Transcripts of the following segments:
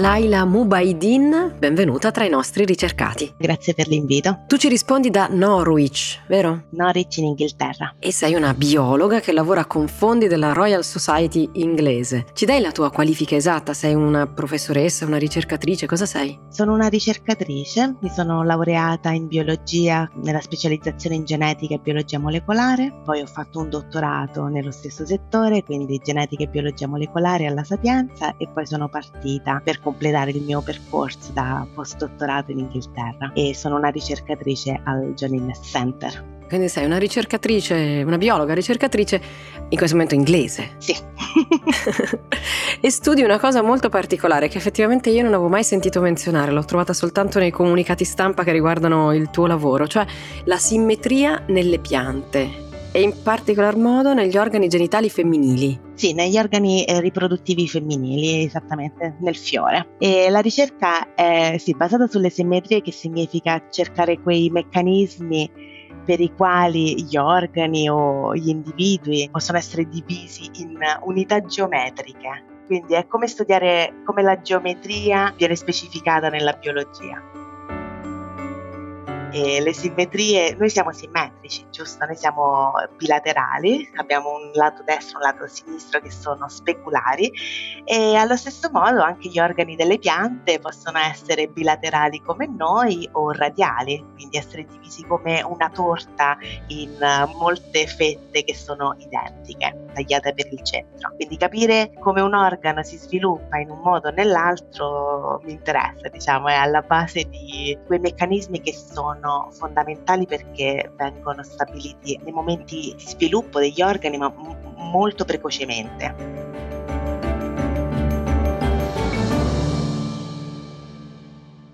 Laila Mubaidin, benvenuta tra i nostri ricercati. Grazie per l'invito. Tu ci rispondi da Norwich, vero? Norwich in Inghilterra. E sei una biologa che lavora con fondi della Royal Society inglese. Ci dai la tua qualifica esatta? Sei una professoressa, una ricercatrice? Cosa sei? Sono una ricercatrice, mi sono laureata in biologia nella specializzazione in genetica e biologia molecolare, poi ho fatto un dottorato nello stesso settore, quindi genetica e biologia molecolare alla Sapienza e poi sono partita per completare il mio percorso da postdottorato in Inghilterra e sono una ricercatrice al John Innes Center. Quindi sei una ricercatrice, una biologa ricercatrice in questo momento inglese. Sì. e studi una cosa molto particolare che effettivamente io non avevo mai sentito menzionare, l'ho trovata soltanto nei comunicati stampa che riguardano il tuo lavoro, cioè la simmetria nelle piante e in particolar modo negli organi genitali femminili. Sì, negli organi eh, riproduttivi femminili, esattamente, nel fiore. E la ricerca è sì, basata sulle simmetrie, che significa cercare quei meccanismi per i quali gli organi o gli individui possono essere divisi in unità geometriche. Quindi è come studiare come la geometria viene specificata nella biologia e le simmetrie, noi siamo simmetrici, giusto? Noi siamo bilaterali, abbiamo un lato destro e un lato sinistro che sono speculari e allo stesso modo anche gli organi delle piante possono essere bilaterali come noi o radiali, quindi essere divisi come una torta in molte fette che sono identiche, tagliate per il centro. Quindi capire come un organo si sviluppa in un modo o nell'altro mi interessa, diciamo, è alla base di quei meccanismi che sono sono fondamentali perché vengono stabiliti nei momenti di sviluppo degli organi, ma m- molto precocemente.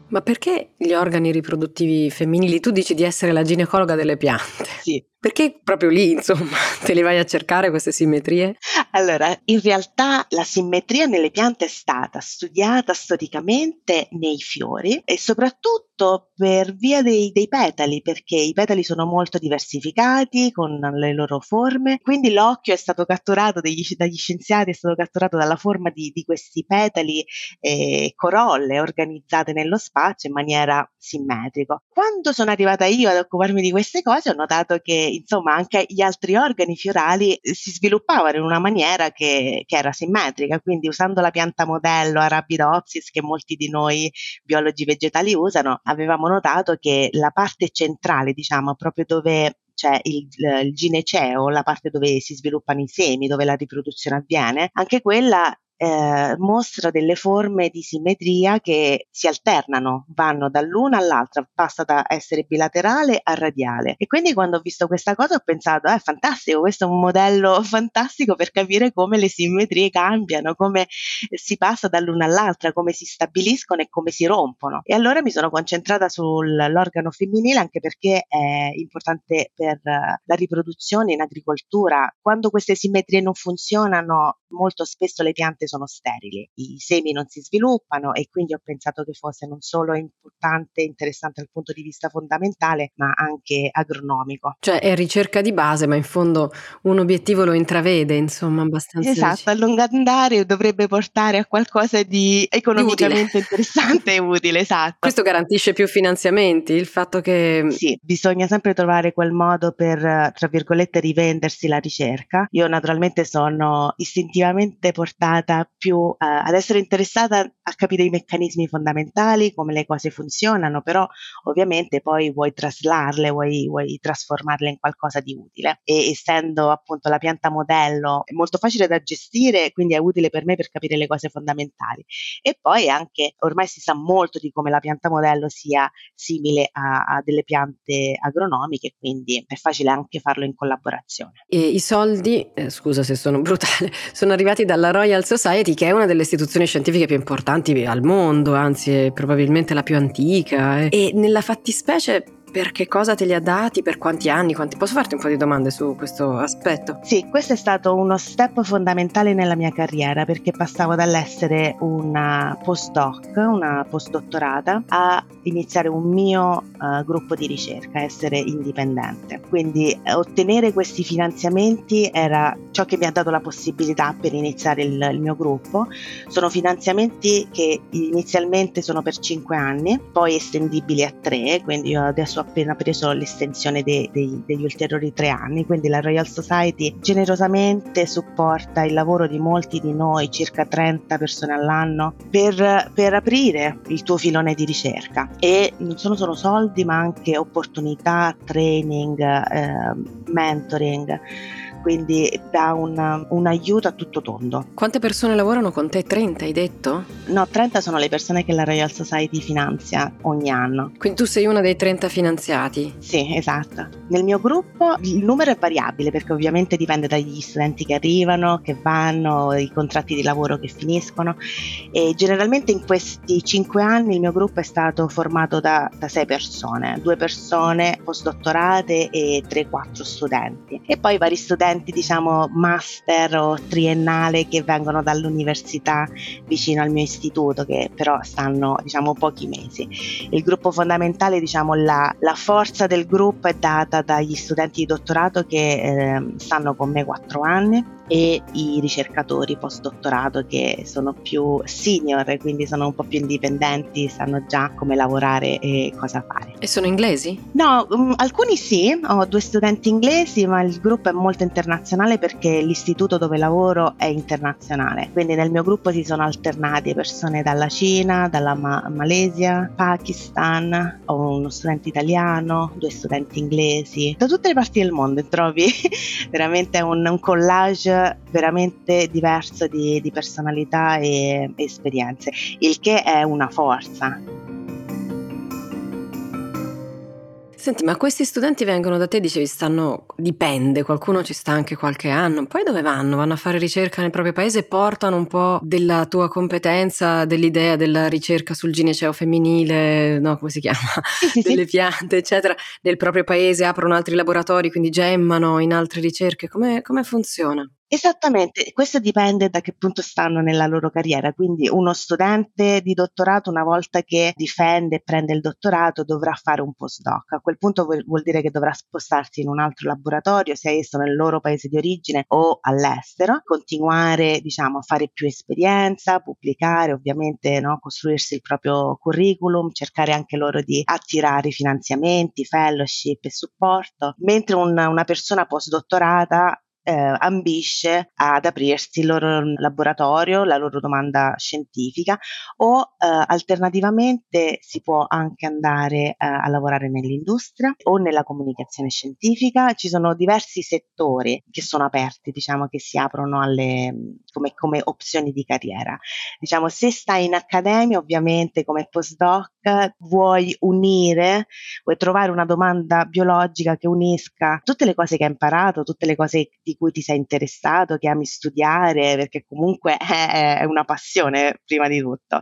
Ma perché gli organi riproduttivi femminili? Tu dici di essere la ginecologa delle piante. Sì. Perché proprio lì, insomma, te le vai a cercare queste simmetrie? Allora, in realtà la simmetria nelle piante è stata studiata storicamente nei fiori e soprattutto per via dei, dei petali, perché i petali sono molto diversificati con le loro forme, quindi l'occhio è stato catturato degli, dagli scienziati, è stato catturato dalla forma di, di questi petali e corolle organizzate nello spazio in maniera simmetrica. Quando sono arrivata io ad occuparmi di queste cose ho notato che insomma anche gli altri organi fiorali eh, si sviluppavano in una maniera che, che era simmetrica, quindi usando la pianta modello Arabidopsis che molti di noi biologi vegetali usano, avevamo notato che la parte centrale, diciamo, proprio dove c'è il, il, gineceo, la parte dove si sviluppano i semi, dove la riproduzione avviene, anche quella eh, mostra delle forme di simmetria che si alternano, vanno dall'una all'altra, passa da essere bilaterale a radiale. E quindi quando ho visto questa cosa ho pensato, è eh, fantastico, questo è un modello fantastico per capire come le simmetrie cambiano, come si passa dall'una all'altra, come si stabiliscono e come si rompono. E allora mi sono concentrata sull'organo femminile anche perché è importante per la riproduzione in agricoltura. Quando queste simmetrie non funzionano, molto spesso le piante piante sono sterili, i semi non si sviluppano e quindi ho pensato che fosse non solo importante interessante dal punto di vista fondamentale, ma anche agronomico. Cioè è ricerca di base, ma in fondo un obiettivo lo intravede, insomma, abbastanza. Esatto, a lungo andare dovrebbe portare a qualcosa di economicamente interessante e utile, esatto. Questo garantisce più finanziamenti, il fatto che... Sì, bisogna sempre trovare quel modo per, tra virgolette, rivendersi la ricerca. Io naturalmente sono istintivamente portata più eh, ad essere interessata a capire i meccanismi fondamentali, come le cose funzionano, però ovviamente poi vuoi traslarle, vuoi, vuoi trasformarle in qualcosa di utile. E essendo appunto la pianta modello è molto facile da gestire, quindi è utile per me per capire le cose fondamentali. E poi anche ormai si sa molto di come la pianta modello sia simile a, a delle piante agronomiche, quindi è facile anche farlo in collaborazione. E i soldi, eh, scusa se sono brutale, sono arrivati dalla Royal Society Society, che è una delle istituzioni scientifiche più importanti al mondo, anzi è probabilmente la più antica, eh. e nella fattispecie per che cosa te li ha dati, per quanti anni, quanti... posso farti un po' di domande su questo aspetto? Sì, questo è stato uno step fondamentale nella mia carriera perché passavo dall'essere una postdoc, una postdottorata, a iniziare un mio uh, gruppo di ricerca, essere indipendente. Quindi eh, ottenere questi finanziamenti era ciò che mi ha dato la possibilità per iniziare il, il mio gruppo. Sono finanziamenti che inizialmente sono per 5 anni, poi estendibili a 3, quindi io adesso ho appena preso l'estensione dei, dei, degli ulteriori tre anni, quindi la Royal Society generosamente supporta il lavoro di molti di noi, circa 30 persone all'anno, per, per aprire il tuo filone di ricerca. E non sono solo soldi ma anche opportunità, training, eh, mentoring quindi dà un, un, aiuto a tutto tondo. Quante persone lavorano con te? 30 hai detto? No, 30 sono le persone che la Royal Society finanzia ogni anno. Quindi tu sei una dei 30 finanziati? Sì, esatto. Nel mio gruppo il numero è variabile perché ovviamente dipende dagli studenti che arrivano, che vanno, i contratti di lavoro che finiscono e generalmente in questi 5 anni il mio gruppo è stato formato da, da 6 persone, due persone postdottorate e 3-4 studenti e poi vari studenti studenti diciamo master o triennale che vengono dall'università vicino al mio istituto che però stanno diciamo pochi mesi. Il gruppo fondamentale diciamo la, la forza del gruppo è data dagli studenti di dottorato che eh, stanno con me quattro anni e i ricercatori postdottorato che sono più senior, quindi sono un po' più indipendenti, sanno già come lavorare e cosa fare. E sono inglesi? No, um, alcuni sì, ho due studenti inglesi, ma il gruppo è molto internazionale perché l'istituto dove lavoro è internazionale. Quindi nel mio gruppo si sono alternati persone dalla Cina, dalla Ma- Malesia, Pakistan, ho uno studente italiano, due studenti inglesi, da tutte le parti del mondo trovi veramente un, un collage veramente diverso di, di personalità e, e esperienze, il che è una forza. Senti, ma questi studenti vengono da te, dicevi, stanno, dipende, qualcuno ci sta anche qualche anno, poi dove vanno? Vanno a fare ricerca nel proprio paese portano un po' della tua competenza, dell'idea della ricerca sul gineceo femminile, no, come si chiama? Sì, sì, Delle sì. piante, eccetera, nel proprio paese, aprono altri laboratori, quindi gemmano in altre ricerche, come, come funziona? Esattamente, questo dipende da che punto stanno nella loro carriera, quindi uno studente di dottorato una volta che difende e prende il dottorato dovrà fare un postdoc, a quel punto vuol, vuol dire che dovrà spostarsi in un altro laboratorio, sia esso nel loro paese di origine o all'estero, continuare diciamo a fare più esperienza, pubblicare ovviamente, no, costruirsi il proprio curriculum, cercare anche loro di attirare finanziamenti, fellowship e supporto, mentre un, una persona postdottorata eh, ambisce ad aprirsi il loro laboratorio, la loro domanda scientifica o eh, alternativamente si può anche andare eh, a lavorare nell'industria o nella comunicazione scientifica. Ci sono diversi settori che sono aperti, diciamo che si aprono alle, come, come opzioni di carriera. Diciamo, se stai in accademia, ovviamente come postdoc vuoi unire, vuoi trovare una domanda biologica che unisca tutte le cose che hai imparato, tutte le cose di cui ti sei interessato, che ami studiare, perché comunque è una passione prima di tutto.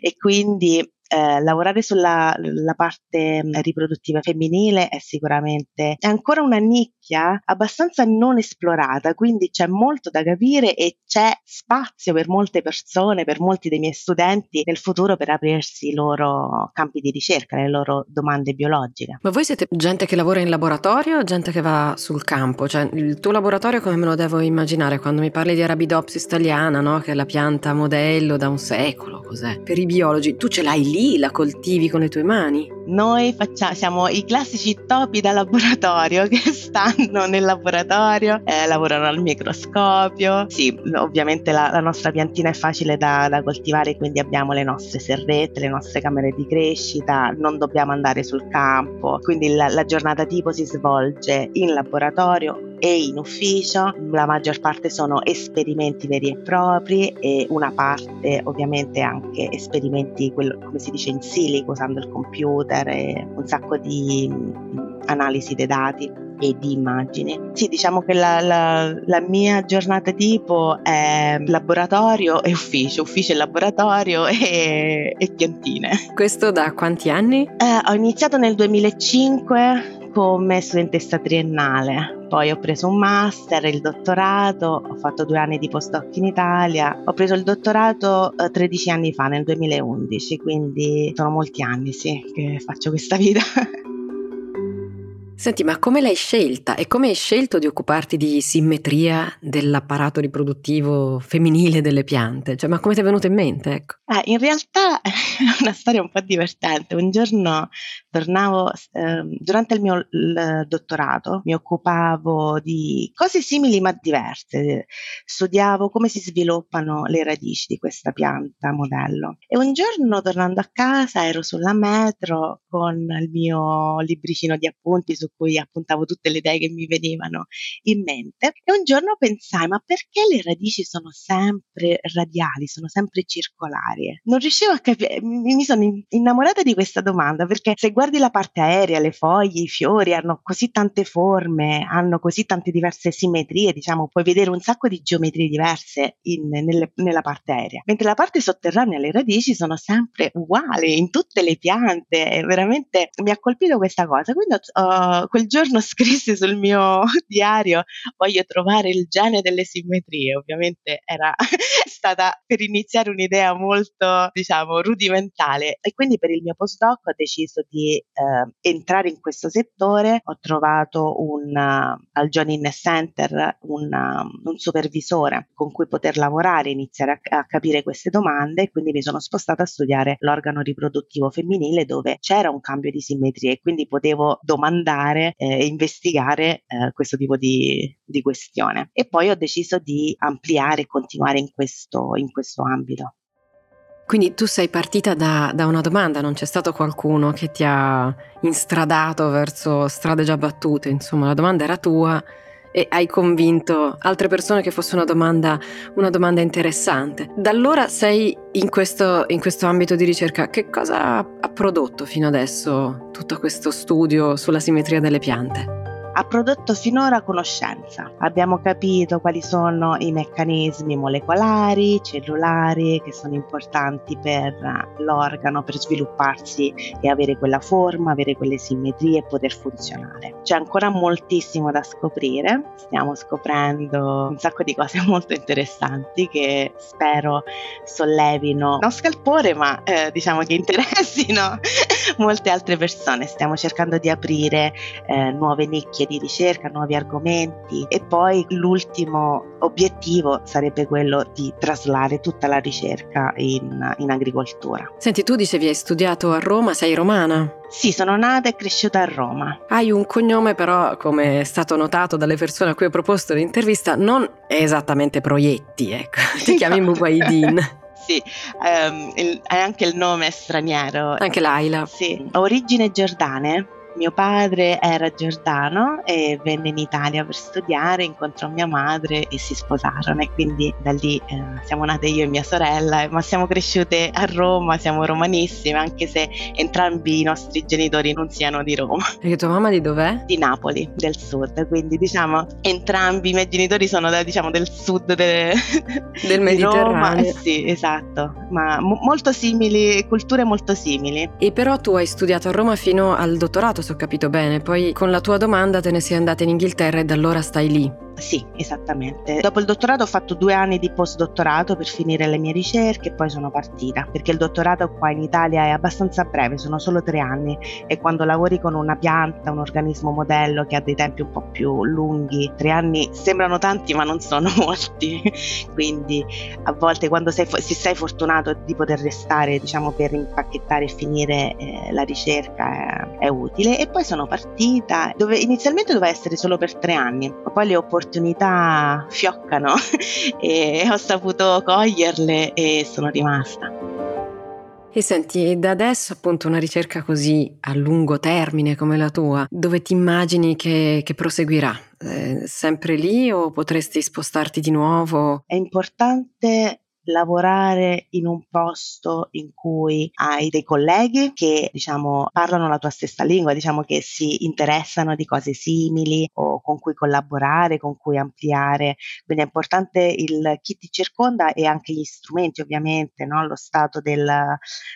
E quindi eh, lavorare sulla parte mm, riproduttiva femminile è sicuramente è ancora una nicchia abbastanza non esplorata, quindi c'è molto da capire e c'è spazio per molte persone, per molti dei miei studenti nel futuro per aprirsi i loro campi di ricerca, le loro domande biologiche. Ma voi siete gente che lavora in laboratorio o gente che va sul campo? Cioè il tuo laboratorio come me lo devo immaginare quando mi parli di Arabidopsis italiana, no? che è la pianta modello da un secolo, cos'è? Per i biologi, tu ce l'hai lì la coltivi con le tue mani? Noi facciamo, siamo i classici topi da laboratorio che stanno nel laboratorio, eh, lavorano al microscopio. Sì, ovviamente la, la nostra piantina è facile da, da, coltivare, quindi abbiamo le nostre serrette, le nostre camere di crescita, non dobbiamo andare sul campo, quindi la, la giornata tipo si svolge in laboratorio e in ufficio, la maggior parte sono esperimenti veri e propri e una parte ovviamente anche esperimenti, quello, come si dice in silico, usando il computer e un sacco di analisi dei dati e di immagini. Sì, diciamo che la, la, la mia giornata tipo è laboratorio e ufficio, ufficio e laboratorio e, e piantine. Questo da quanti anni? Eh, ho iniziato nel 2005 come studentessa triennale. Poi ho preso un master, il dottorato, ho fatto due anni di postdoc in Italia. Ho preso il dottorato eh, 13 anni fa, nel 2011, quindi sono molti anni sì, che faccio questa vita. Senti, ma come l'hai scelta e come hai scelto di occuparti di simmetria dell'apparato riproduttivo femminile delle piante? Cioè, ma come ti è venuto in mente? Ecco. Eh, in realtà è una storia un po' divertente. Un giorno tornavo, eh, durante il mio il dottorato, mi occupavo di cose simili ma diverse. Studiavo come si sviluppano le radici di questa pianta modello. E un giorno tornando a casa ero sulla metro con il mio libricino di appunti su cui appuntavo tutte le idee che mi venivano in mente e un giorno pensai ma perché le radici sono sempre radiali, sono sempre circolari? Non riuscivo a capire, mi sono innamorata di questa domanda perché se guardi la parte aerea, le foglie, i fiori hanno così tante forme, hanno così tante diverse simmetrie, diciamo, puoi vedere un sacco di geometrie diverse in, nelle, nella parte aerea, mentre la parte sotterranea, le radici sono sempre uguali in tutte le piante, veramente mi ha colpito questa cosa, quindi ho, quel giorno scrissi sul mio diario voglio trovare il gene delle simmetrie, ovviamente era stata per iniziare un'idea molto, diciamo, rudimentale. E quindi per il mio postdoc ho deciso di eh, entrare in questo settore, ho trovato un, uh, al John Innes Center un, uh, un, supervisore con cui poter lavorare, iniziare a, a capire queste domande e quindi mi sono spostata a studiare l'organo riproduttivo femminile dove c'era un cambio di simmetrie e quindi potevo domandare e eh, investigare eh, questo tipo di, di questione. E poi ho deciso di ampliare e continuare in questo, in questo ambito. Quindi tu sei partita da, da, una domanda, non c'è stato qualcuno che ti ha instradato verso strade già battute, insomma la domanda era tua e hai convinto altre persone che fosse una domanda, una domanda interessante. Da allora sei in questo, in questo ambito di ricerca, che cosa ha prodotto fino adesso tutto questo studio sulla simmetria delle piante? Ha prodotto finora conoscenza. Abbiamo capito quali sono i meccanismi molecolari, cellulari che sono importanti per l'organo per svilupparsi e avere quella forma, avere quelle simmetrie e poter funzionare. C'è ancora moltissimo da scoprire, stiamo scoprendo un sacco di cose molto interessanti che spero sollevino non scalpore ma eh, diciamo che interessino molte altre persone. Stiamo cercando di aprire eh, nuove nicchie di ricerca, nuovi argomenti e poi l'ultimo obiettivo sarebbe quello di traslare tutta la ricerca in, in agricoltura. Senti, tu dicevi hai studiato a Roma, sei romana? Sì, sono nata e cresciuta a Roma. Hai un cognome però, come è stato notato dalle persone a cui ho proposto l'intervista, non esattamente Proietti, ecco. Ti chiami no. Mubaidin. sì, um, il, è anche il nome straniero. Anche Laila. Sì, ho origini giordane mio padre era giordano e venne in Italia per studiare, incontrò mia madre e si sposarono e quindi da lì eh, siamo nate io e mia sorella, ma siamo cresciute a Roma, siamo romanissime anche se entrambi i nostri genitori non siano di Roma. E tua mamma di dov'è? Di Napoli, del sud, quindi diciamo entrambi i miei genitori sono da, diciamo, del sud de, del Mediterraneo. Eh, sì, esatto, ma mo- molto simili, culture molto simili. E però tu hai studiato a Roma fino al dottorato se ho capito bene. Poi con la tua domanda te ne sei andata in Inghilterra e da allora stai lì. Sì, esattamente. Dopo il dottorato ho fatto due anni di postdottorato per finire le mie ricerche e poi sono partita, perché il dottorato qua in Italia è abbastanza breve, sono solo tre anni e quando lavori con una pianta, un organismo modello che ha dei tempi un po' più lunghi, tre anni sembrano tanti ma non sono molti, quindi a volte quando sei, se sei fortunato di poter restare diciamo per impacchettare e finire eh, la ricerca è, è utile e poi sono partita dove inizialmente doveva essere solo per tre anni, poi le opportunità opportunità fioccano e ho saputo coglierle e sono rimasta. E senti, da adesso appunto una ricerca così a lungo termine come la tua, dove ti immagini che, che proseguirà? Eh, sempre lì o potresti spostarti di nuovo? È importante lavorare in un posto in cui hai dei colleghi che diciamo parlano la tua stessa lingua, diciamo che si interessano di cose simili o con cui collaborare, con cui ampliare. Quindi è importante il chi ti circonda e anche gli strumenti ovviamente, no? lo stato del,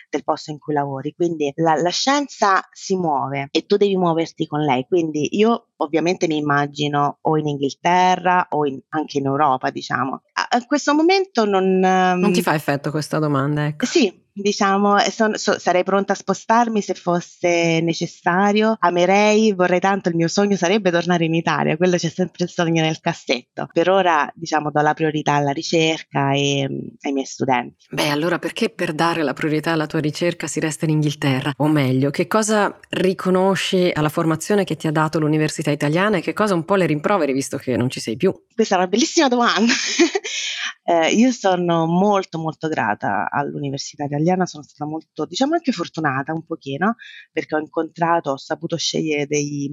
del, posto in cui lavori. Quindi la, la scienza si muove e tu devi muoverti con lei. Quindi io ovviamente mi immagino o in Inghilterra o in, anche in Europa, diciamo. A, a questo momento non... Non ti fa effetto questa domanda, ecco. Sì, diciamo, son, so, sarei pronta a spostarmi se fosse necessario. Amerei, vorrei tanto, il mio sogno sarebbe tornare in Italia, quello c'è sempre il sogno nel cassetto. Per ora, diciamo, do la priorità alla ricerca e ai miei studenti. Beh, allora perché per dare la priorità alla tua ricerca si resta in Inghilterra? O meglio, che cosa riconosci alla formazione che ti ha dato l'università italiana e che cosa un po' le rimproveri visto che non ci sei più? Questa è una bellissima domanda. Eh, io sono molto molto grata all'Università Italiana, sono stata molto, diciamo anche fortunata un pochino, perché ho incontrato, ho saputo scegliere dei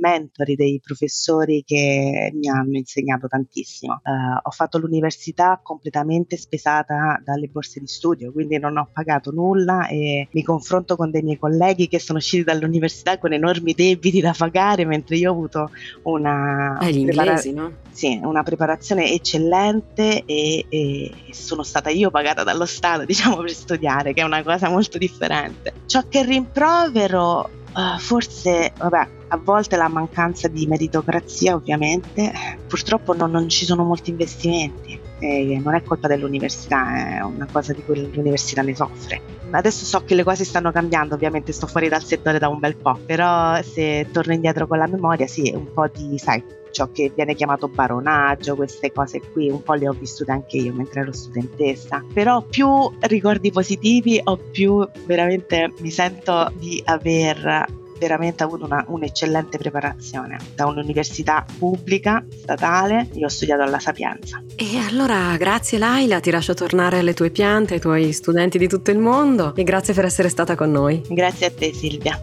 mentori, dei professori che mi hanno insegnato tantissimo. Eh, ho fatto l'università completamente spesata dalle borse di studio, quindi non ho pagato nulla e mi confronto con dei miei colleghi che sono usciti dall'università con enormi debiti da pagare, mentre io ho avuto una... Eh, prepara- no? Sì, una preparazione eccellente e e, sono stata io pagata dallo Stato, diciamo, per studiare, che è una cosa molto differente. Ciò che rimprovero, uh, forse, vabbè, a volte la mancanza di meritocrazia, ovviamente, purtroppo non, non ci sono molti investimenti. E non è colpa dell'università, è una cosa di cui l'università ne soffre. Adesso so che le cose stanno cambiando, ovviamente sto fuori dal settore da un bel po', però se torno indietro con la memoria, sì, un po' di, sai, ciò che viene chiamato baronaggio, queste cose qui, un po' le ho vissute anche io mentre ero studentessa, però più ricordi positivi o più veramente mi sento di aver veramente avuto una, un'eccellente preparazione da un'università pubblica, statale, io ho studiato alla Sapienza. E allora grazie Laila, ti lascio tornare alle tue piante, ai tuoi studenti di tutto il mondo e grazie per essere stata con noi. Grazie a te Silvia.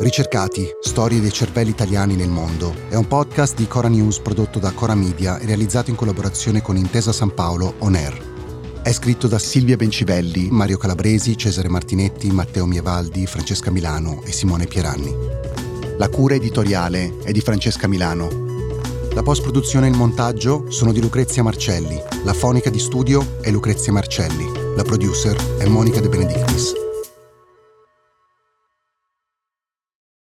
Ricercati, storie dei cervelli italiani nel mondo è un podcast di Cora News prodotto da Cora Media e realizzato in collaborazione con Intesa San Paolo On Air. È scritto da Silvia Bencivelli, Mario Calabresi, Cesare Martinetti, Matteo Mievaldi, Francesca Milano e Simone Pieranni. La cura editoriale è di Francesca Milano. La post-produzione e il montaggio sono di Lucrezia Marcelli. La fonica di studio è Lucrezia Marcelli. La producer è Monica De Benedictis.